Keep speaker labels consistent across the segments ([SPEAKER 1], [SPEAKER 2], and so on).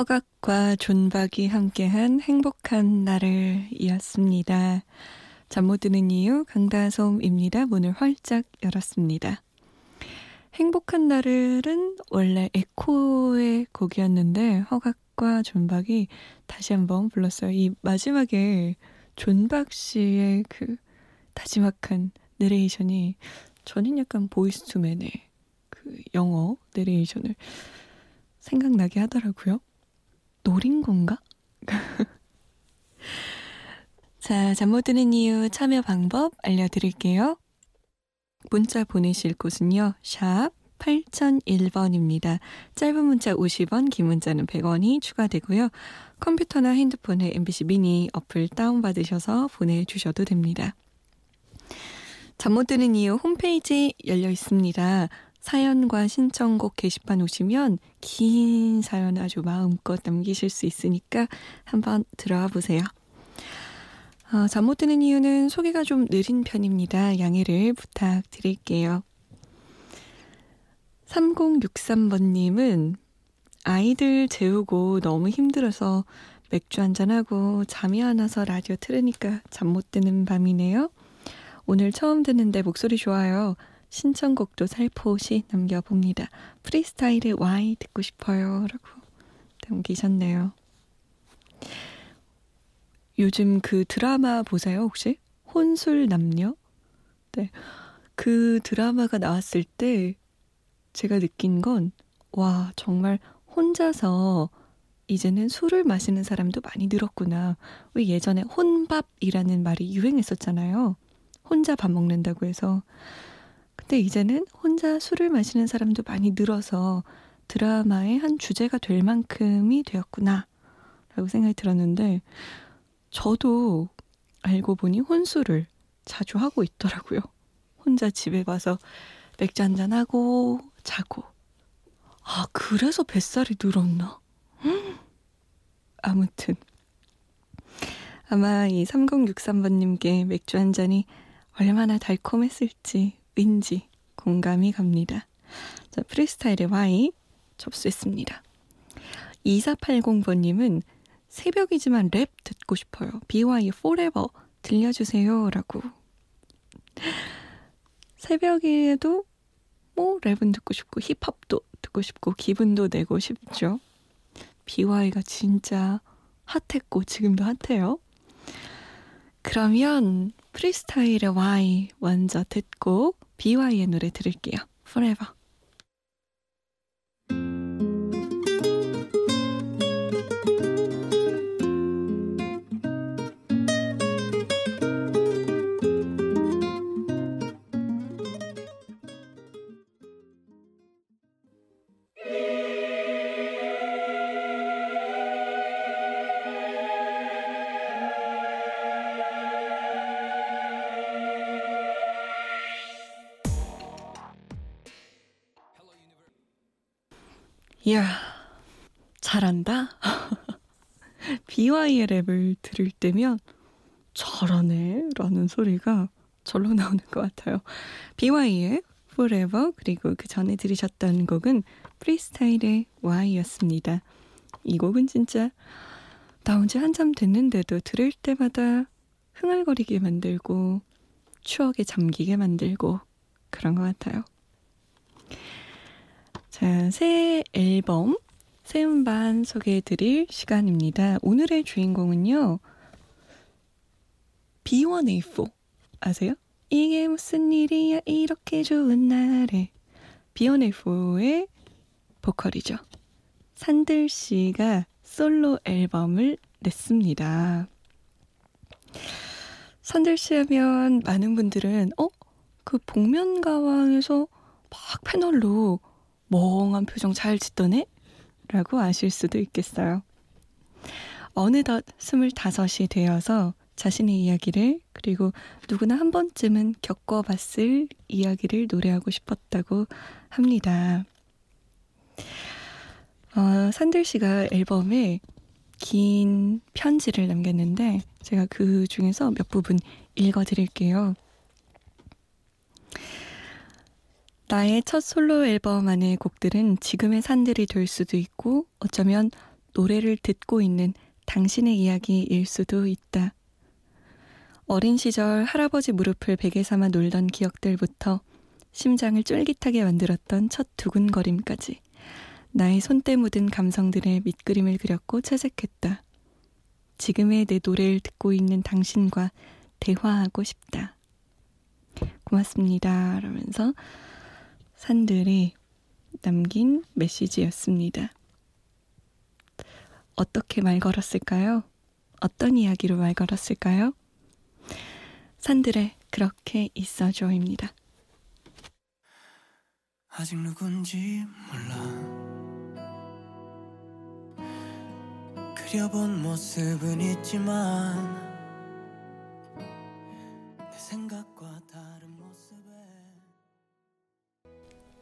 [SPEAKER 1] 허각과 존박이 함께한 행복한 나를이었습니다. 잠 못 드는 이유 강다솜입니다. 문을 활짝 열었습니다. 행복한 나를은 원래 에코의 곡이었는데 허각과 존박이 다시 한번 불렀어요. 이 마지막에 존박 씨의 그 나지막한 내레이션이 저는 약간 Boyz II Men의 그 영어 내레이션을 생각나게 하더라고요. 노린 건가? 자, 잠 못 드는 이유 참여 방법 알려드릴게요. 문자 보내실 곳은요. 샵 8001번입니다. 짧은 문자 50원, 긴 문자는 100원이 추가되고요. 컴퓨터나 핸드폰에 MBC 미니 어플 다운받으셔서 보내주셔도 됩니다. 잠 못 드는 이유 홈페이지 열려 있습니다. 사연과 신청곡 게시판 오시면 긴 사연 아주 마음껏 남기실 수 있으니까 한번 들어와 보세요. 어, 잠못 드는 이유는 소개가 좀 느린 편입니다. 양해를 부탁드릴게요. 3063번님은 아이들 재우고 너무 힘들어서 맥주 한잔하고 잠이 안 와서 라디오 틀으니까 잠 못 드는 밤이네요. 오늘 처음 듣는데 목소리 좋아요. 신청곡도 살포시 남겨봅니다. 프리스타일의 Y 듣고 싶어요. 라고 남기셨네요. 요즘 그 드라마 보세요, 혹시? 혼술 남녀? 네. 그 드라마가 나왔을 때 제가 느낀 건, 와, 정말 혼자서 이제는 술을 마시는 사람도 많이 늘었구나. 왜 예전에 혼밥이라는 말이 유행했었잖아요. 혼자 밥 먹는다고 해서. 근데 이제는 혼자 술을 마시는 사람도 많이 늘어서 드라마의 한 주제가 될 만큼이 되었구나. 라고 생각이 들었는데, 저도 알고 보니 혼술을 자주 하고 있더라고요. 혼자 집에 와서 맥주 한잔 하고 자고. 아, 그래서 뱃살이 늘었나? 아무튼. 아마 이 3063번님께 맥주 한 잔이 얼마나 달콤했을지 왠지 공감이 갑니다. 자, 프리스타일의 Y 접수했습니다. 2480번님은 새벽이지만 랩 듣고 싶어요. BY Forever 들려주세요. 라고. 새벽에도 뭐 랩은 듣고 싶고 힙합도 듣고 싶고 기분도 내고 싶죠. BY가 진짜 핫했고 지금도 핫해요. 그러면 프리스타일의 Y 먼저 듣고 BY의 노래 들을게요. Forever. 이야, 잘한다? BY의 랩을 들을 때면 잘하네 라는 소리가 절로 나오는 것 같아요. BY의 Forever 그리고 그 전에 들으셨던 곡은 프리스타일의 Y였습니다. 이 곡은 진짜 나온 지 한참 됐는데도 들을 때마다 흥얼거리게 만들고 추억에 잠기게 만들고 그런 것 같아요. 자, 새 앨범 새 음반 소개해드릴 시간입니다. 오늘의 주인공은요. B1A4 아세요? 이게 무슨 일이야 이렇게 좋은 날에 B1A4의 보컬이죠. 산들 씨가 솔로 앨범을 냈습니다. 산들 씨 하면 많은 분들은, 어? 그 복면가왕에서 막 패널로 멍한 표정 잘 짓더네? 라고 아실 수도 있겠어요. 어느덧 스물다섯이 되어서 자신의 이야기를 그리고 누구나 한 번쯤은 겪어봤을 이야기를 노래하고 싶었다고 합니다. 어, 산들 씨가 앨범에 긴 편지를 남겼는데 제가 그 중에서 몇 부분 읽어드릴게요. 나의 첫 솔로 앨범 안의 곡들은 지금의 산들이 될 수도 있고 어쩌면 노래를 듣고 있는 당신의 이야기일 수도 있다. 어린 시절 할아버지 무릎을 베개 삼아 놀던 기억들부터 심장을 쫄깃하게 만들었던 첫 두근거림까지 나의 손때 묻은 감성들의 밑그림을 그렸고 채색했다. 지금의 내 노래를 듣고 있는 당신과 대화하고 싶다. 고맙습니다. 라면서 산들이 남긴 메시지였습니다. 어떻게 말 걸었을까요? 어떤 이야기로 말 걸었을까요? 산들의 그렇게 있어줘입니다.
[SPEAKER 2] 아직 누군지 몰라 그려본 모습은 있지만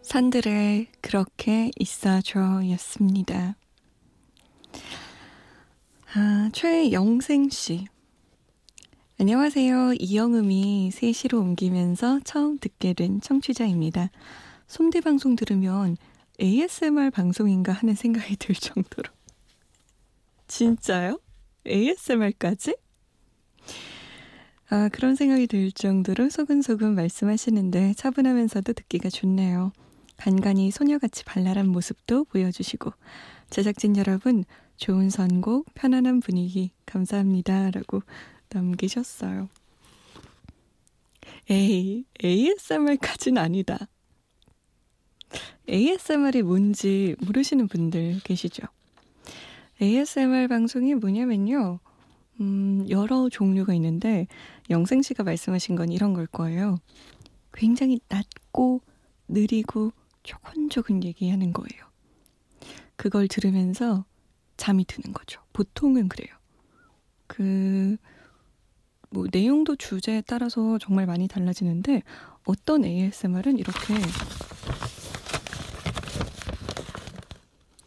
[SPEAKER 1] 산들의 그렇게 있어줘였습니다. 아, 최영생 씨. 안녕하세요. 이영음이 3시로 옮기면서 처음 듣게 된 청취자입니다. 솜대 방송 들으면 ASMR 방송인가 하는 생각이 들 정도로. 진짜요? ASMR까지? 아, 그런 생각이 들 정도로 소근소근 말씀하시는데 차분하면서도 듣기가 좋네요. 간간히 소녀같이 발랄한 모습도 보여주시고 제작진 여러분 좋은 선곡 편안한 분위기 감사합니다 라고 남기셨어요. 에이 ASMR까진 아니다. ASMR이 뭔지 모르시는 분들 계시죠? ASMR 방송이 뭐냐면요. 음, 여러 종류가 있는데 영생 씨가 말씀하신 건 이런 걸 거예요. 굉장히 낮고 느리고 조근조근 얘기하는 거예요. 그걸 들으면서 잠이 드는 거죠. 보통은 그래요. 그, 뭐, 내용도 주제에 따라서 정말 많이 달라지는데, 어떤 ASMR은 이렇게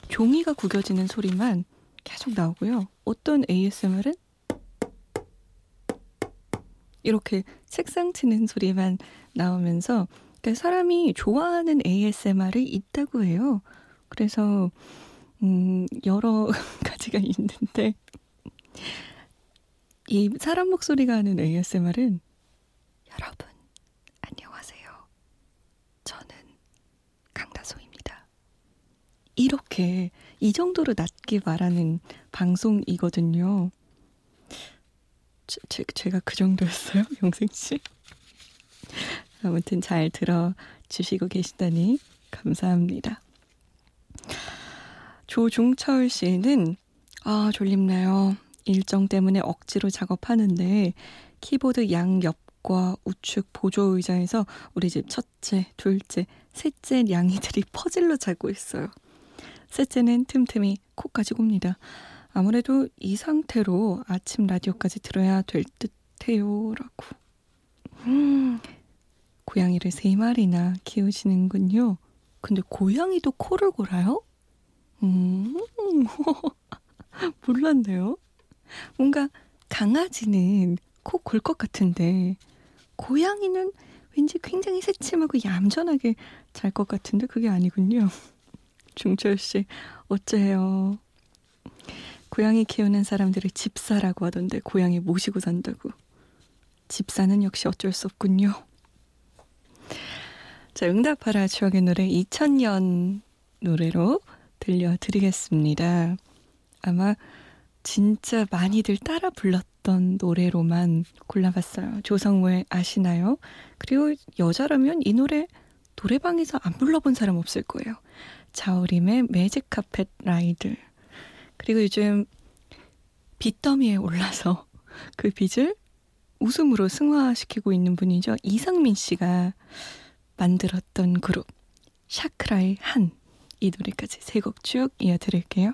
[SPEAKER 1] 종이가 구겨지는 소리만 계속 나오고요. 어떤 ASMR은 이렇게 책상 치는 소리만 나오면서 그러니까 사람이 좋아하는 ASMR이 있다고 해요. 그래서 음, 여러 가지가 있는데 이 사람 목소리가 하는 ASMR은 여러분 안녕하세요. 저는 강다솜입니다. 이렇게 이 정도로 낮게 말하는 방송이거든요. 제, 제가 그 정도였어요, 영생 씨? 아무튼 잘 들어주시고 계시다니 감사합니다. 조중철 씨는 아 졸립네요. 일정 때문에 억지로 작업하는데 키보드 양 옆과 우측 보조 의자에서 우리 집 첫째, 둘째, 셋째 냥이들이 퍼즐로 자고 있어요. 셋째는 틈틈이 코까지 굽니다. 아무래도 이 상태로 아침 라디오까지 들어야 될 듯해요. 라고. 음, 고양이를 세 마리나 키우시는군요. 근데 고양이도 코를 골아요? 음, 몰랐네요. 뭔가 강아지는 코 골 것 같은데, 고양이는 왠지 굉장히 새침하고 얌전하게 잘 것 같은데, 그게 아니군요. 중철 씨, 어째요? 고양이 키우는 사람들을 집사라고 하던데, 고양이 모시고 산다고. 집사는 역시 어쩔 수 없군요. 자, 응답하라 추억의 노래 2000년 노래로 들려드리겠습니다. 아마 진짜 많이들 따라 불렀던 노래로만 골라봤어요. 조성모의 아시나요? 그리고 여자라면 이 노래 노래방에서 안 불러본 사람 없을 거예요. 자우림의 매직 카펫 라이드. 그리고 요즘 빚더미에 올라서 그 빚을 웃음으로 승화시키고 있는 분이죠. 이상민 씨가 만들었던 그룹 샤크라의 한 이 노래까지 세 곡 쭉 이어드릴게요.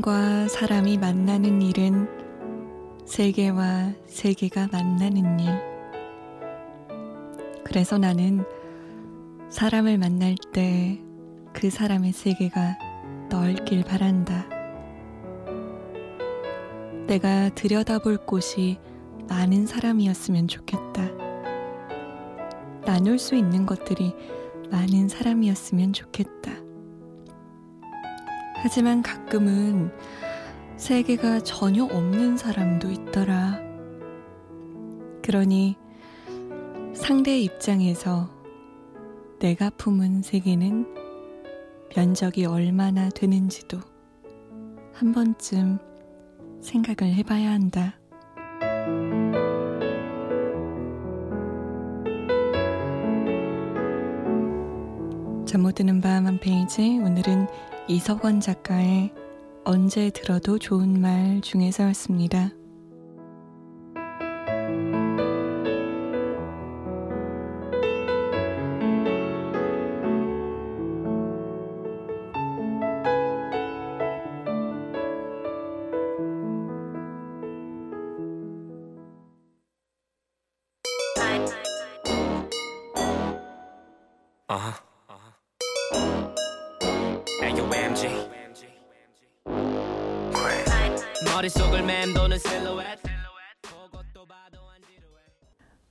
[SPEAKER 1] 사람과 사람이 만나는 일은 세계와 세계가 만나는 일. 그래서 나는 사람을 만날 때 그 사람의 세계가 넓길 바란다. 내가 들여다볼 곳이 많은 사람이었으면 좋겠다. 나눌 수 있는 것들이 많은 사람이었으면 좋겠다. 하지만 가끔은 세계가 전혀 없는 사람도 있더라. 그러니 상대의 입장에서 내가 품은 세계는 면적이 얼마나 되는지도 한 번쯤 생각을 해봐야 한다. 잠 못 드는 밤 한 페이지 오늘은 이석원 작가의 언제 들어도 좋은 말 중에서였습니다.
[SPEAKER 3] Uh 머릿속을 맴도는 실루엣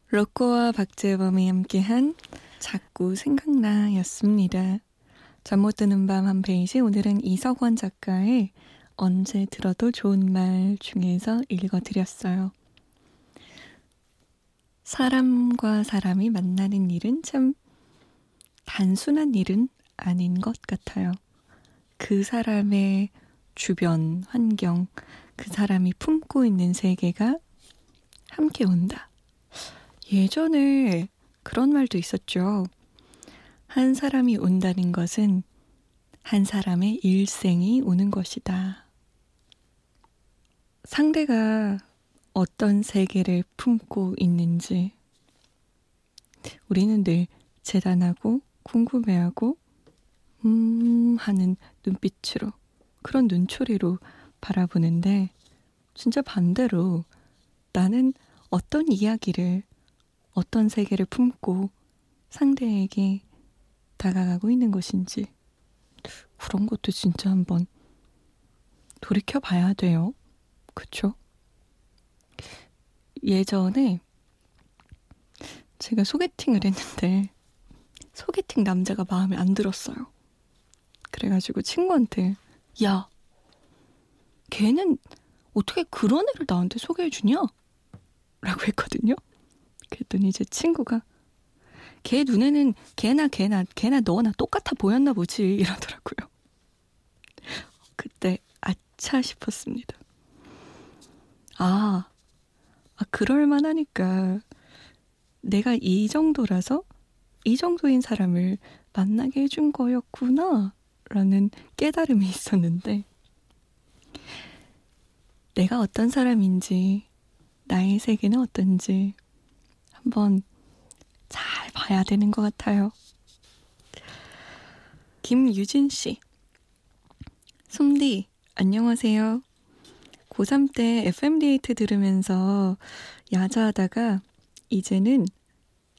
[SPEAKER 1] 로꼬와 박재범이 함께한 자꾸 생각나였습니다. 잠 못 드는 밤 한 페이지 오늘은 이석원 작가의 언제 들어도 좋은 말 중에서 읽어드렸어요. 사람과 사람이 만나는 일은 참 단순한 일은 아닌 것 같아요. 그 사람의 주변 환경, 그 사람이 품고 있는 세계가 함께 온다. 예전에 그런 말도 있었죠. 한 사람이 온다는 것은 한 사람의 일생이 오는 것이다. 상대가 어떤 세계를 품고 있는지 우리는 늘 재단하고 궁금해하고 음 하는 눈빛으로 그런 눈초리로 바라보는데 진짜 반대로 나는 어떤 이야기를 어떤 세계를 품고 상대에게 다가가고 있는 것인지 그런 것도 진짜 한번 돌이켜 봐야 돼요. 그쵸? 예전에 제가 소개팅을 했는데 소개팅 남자가 마음에 안 들었어요. 그래가지고 친구한테 야 걔는 어떻게 그런 애를 나한테 소개해 주냐? 라고 했거든요. 그랬더니 제 친구가 걔 눈에는 걔나 걔나 걔나 너나 똑같아 보였나 보지 이러더라고요. 그때 아차 싶었습니다. 아, 아, 그럴만하니까 내가 이 정도라서 이 정도인 사람을 만나게 해준 거였구나. 라는 깨달음이 있었는데, 내가 어떤 사람인지, 나의 세계는 어떤지 한번 잘 봐야 되는 것 같아요. 김유진 씨. 솜디, 안녕하세요. 고3 때 FM데이트 들으면서 야자하다가 이제는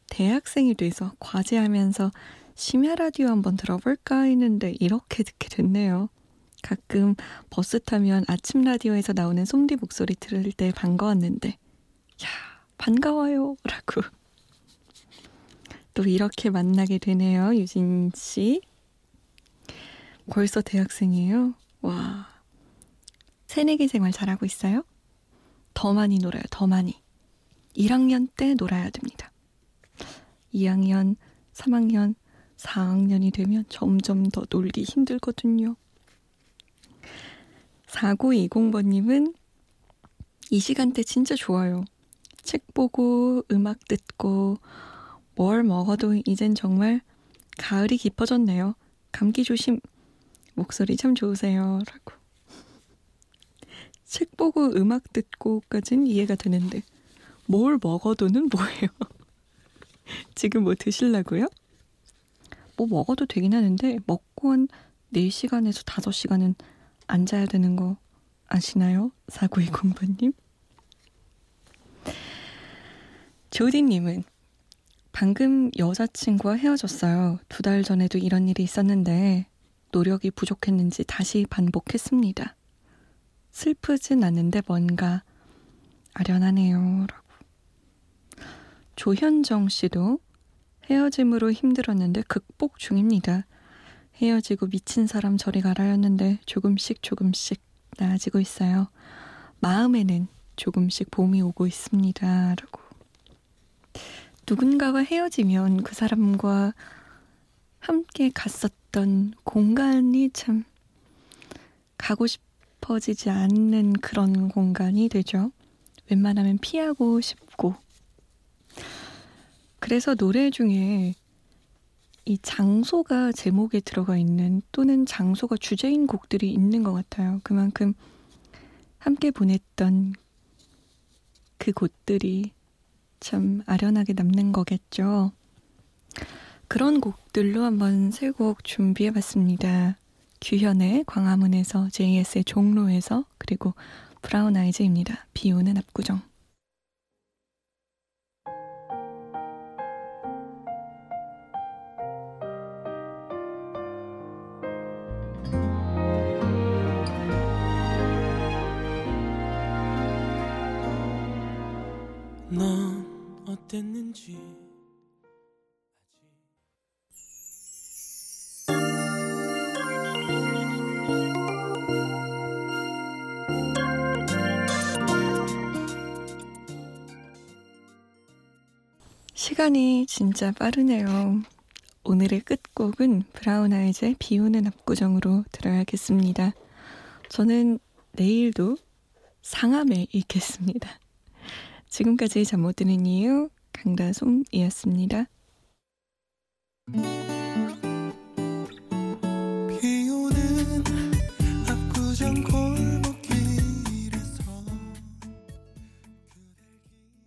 [SPEAKER 1] 대학생이 돼서 과제하면서 심야 라디오 한번 들어볼까 했는데 이렇게 듣게 됐네요. 가끔 버스 타면 아침 라디오에서 나오는 솜디 목소리 들을 때 반가웠는데, 야, 반가워요. 라고. 또 이렇게 만나게 되네요, 유진 씨. 벌써 대학생이에요? 와. 새내기 생활 잘하고 있어요? 더 많이 놀아요, 더 많이. 1학년 때 놀아야 됩니다. 2학년, 3학년, 4학년이 되면 점점 더 놀기 힘들거든요. 4920번님은 이 시간대 진짜 좋아요. 책 보고, 음악 듣고, 뭘 먹어도 이젠 정말 가을이 깊어졌네요. 감기 조심. 목소리 참 좋으세요. 라고. 책 보고 음악 듣고까진 이해가 되는데, 뭘 먹어도는 뭐예요? 지금 뭐 드실라고요? 뭐 먹어도 되긴 하는데, 먹고 한 4시간에서 5시간은 앉아야 되는 거 아시나요? 4920번님? 조디님은 방금 여자친구와 헤어졌어요. 두 달 전에도 이런 일이 있었는데 노력이 부족했는지 다시 반복했습니다. 슬프진 않는데 뭔가 아련하네요. 라고. 조현정 씨도 헤어짐으로 힘들었는데 극복 중입니다. 헤어지고 미친 사람 저리 가라였는데 조금씩 조금씩 나아지고 있어요. 마음에는 조금씩 봄이 오고 있습니다. 라고. 누군가와 헤어지면 그 사람과 함께 갔었던 공간이 참 가고 싶어지지 않는 그런 공간이 되죠. 웬만하면 피하고 싶고. 그래서 노래 중에 이 장소가 제목에 들어가 있는 또는 장소가 주제인 곡들이 있는 것 같아요. 그만큼 함께 보냈던 그 곳들이 참 아련하게 남는 거겠죠. 그런 곡들로 한번 세 곡 준비해 봤습니다. 규현의 광화문에서 JS의 종로에서 그리고 브라운 아이즈입니다. 비 오는 압구정.
[SPEAKER 2] 어땠는지
[SPEAKER 1] 시간이 진짜 빠르네요. 오늘의 끝곡은 브라운 아이즈의 비 오는 압구정으로 들어야겠습니다. 저는 내일도 상암에 있겠습니다. 지금까지 잠 못 드는 이유 강다솜이었습니다.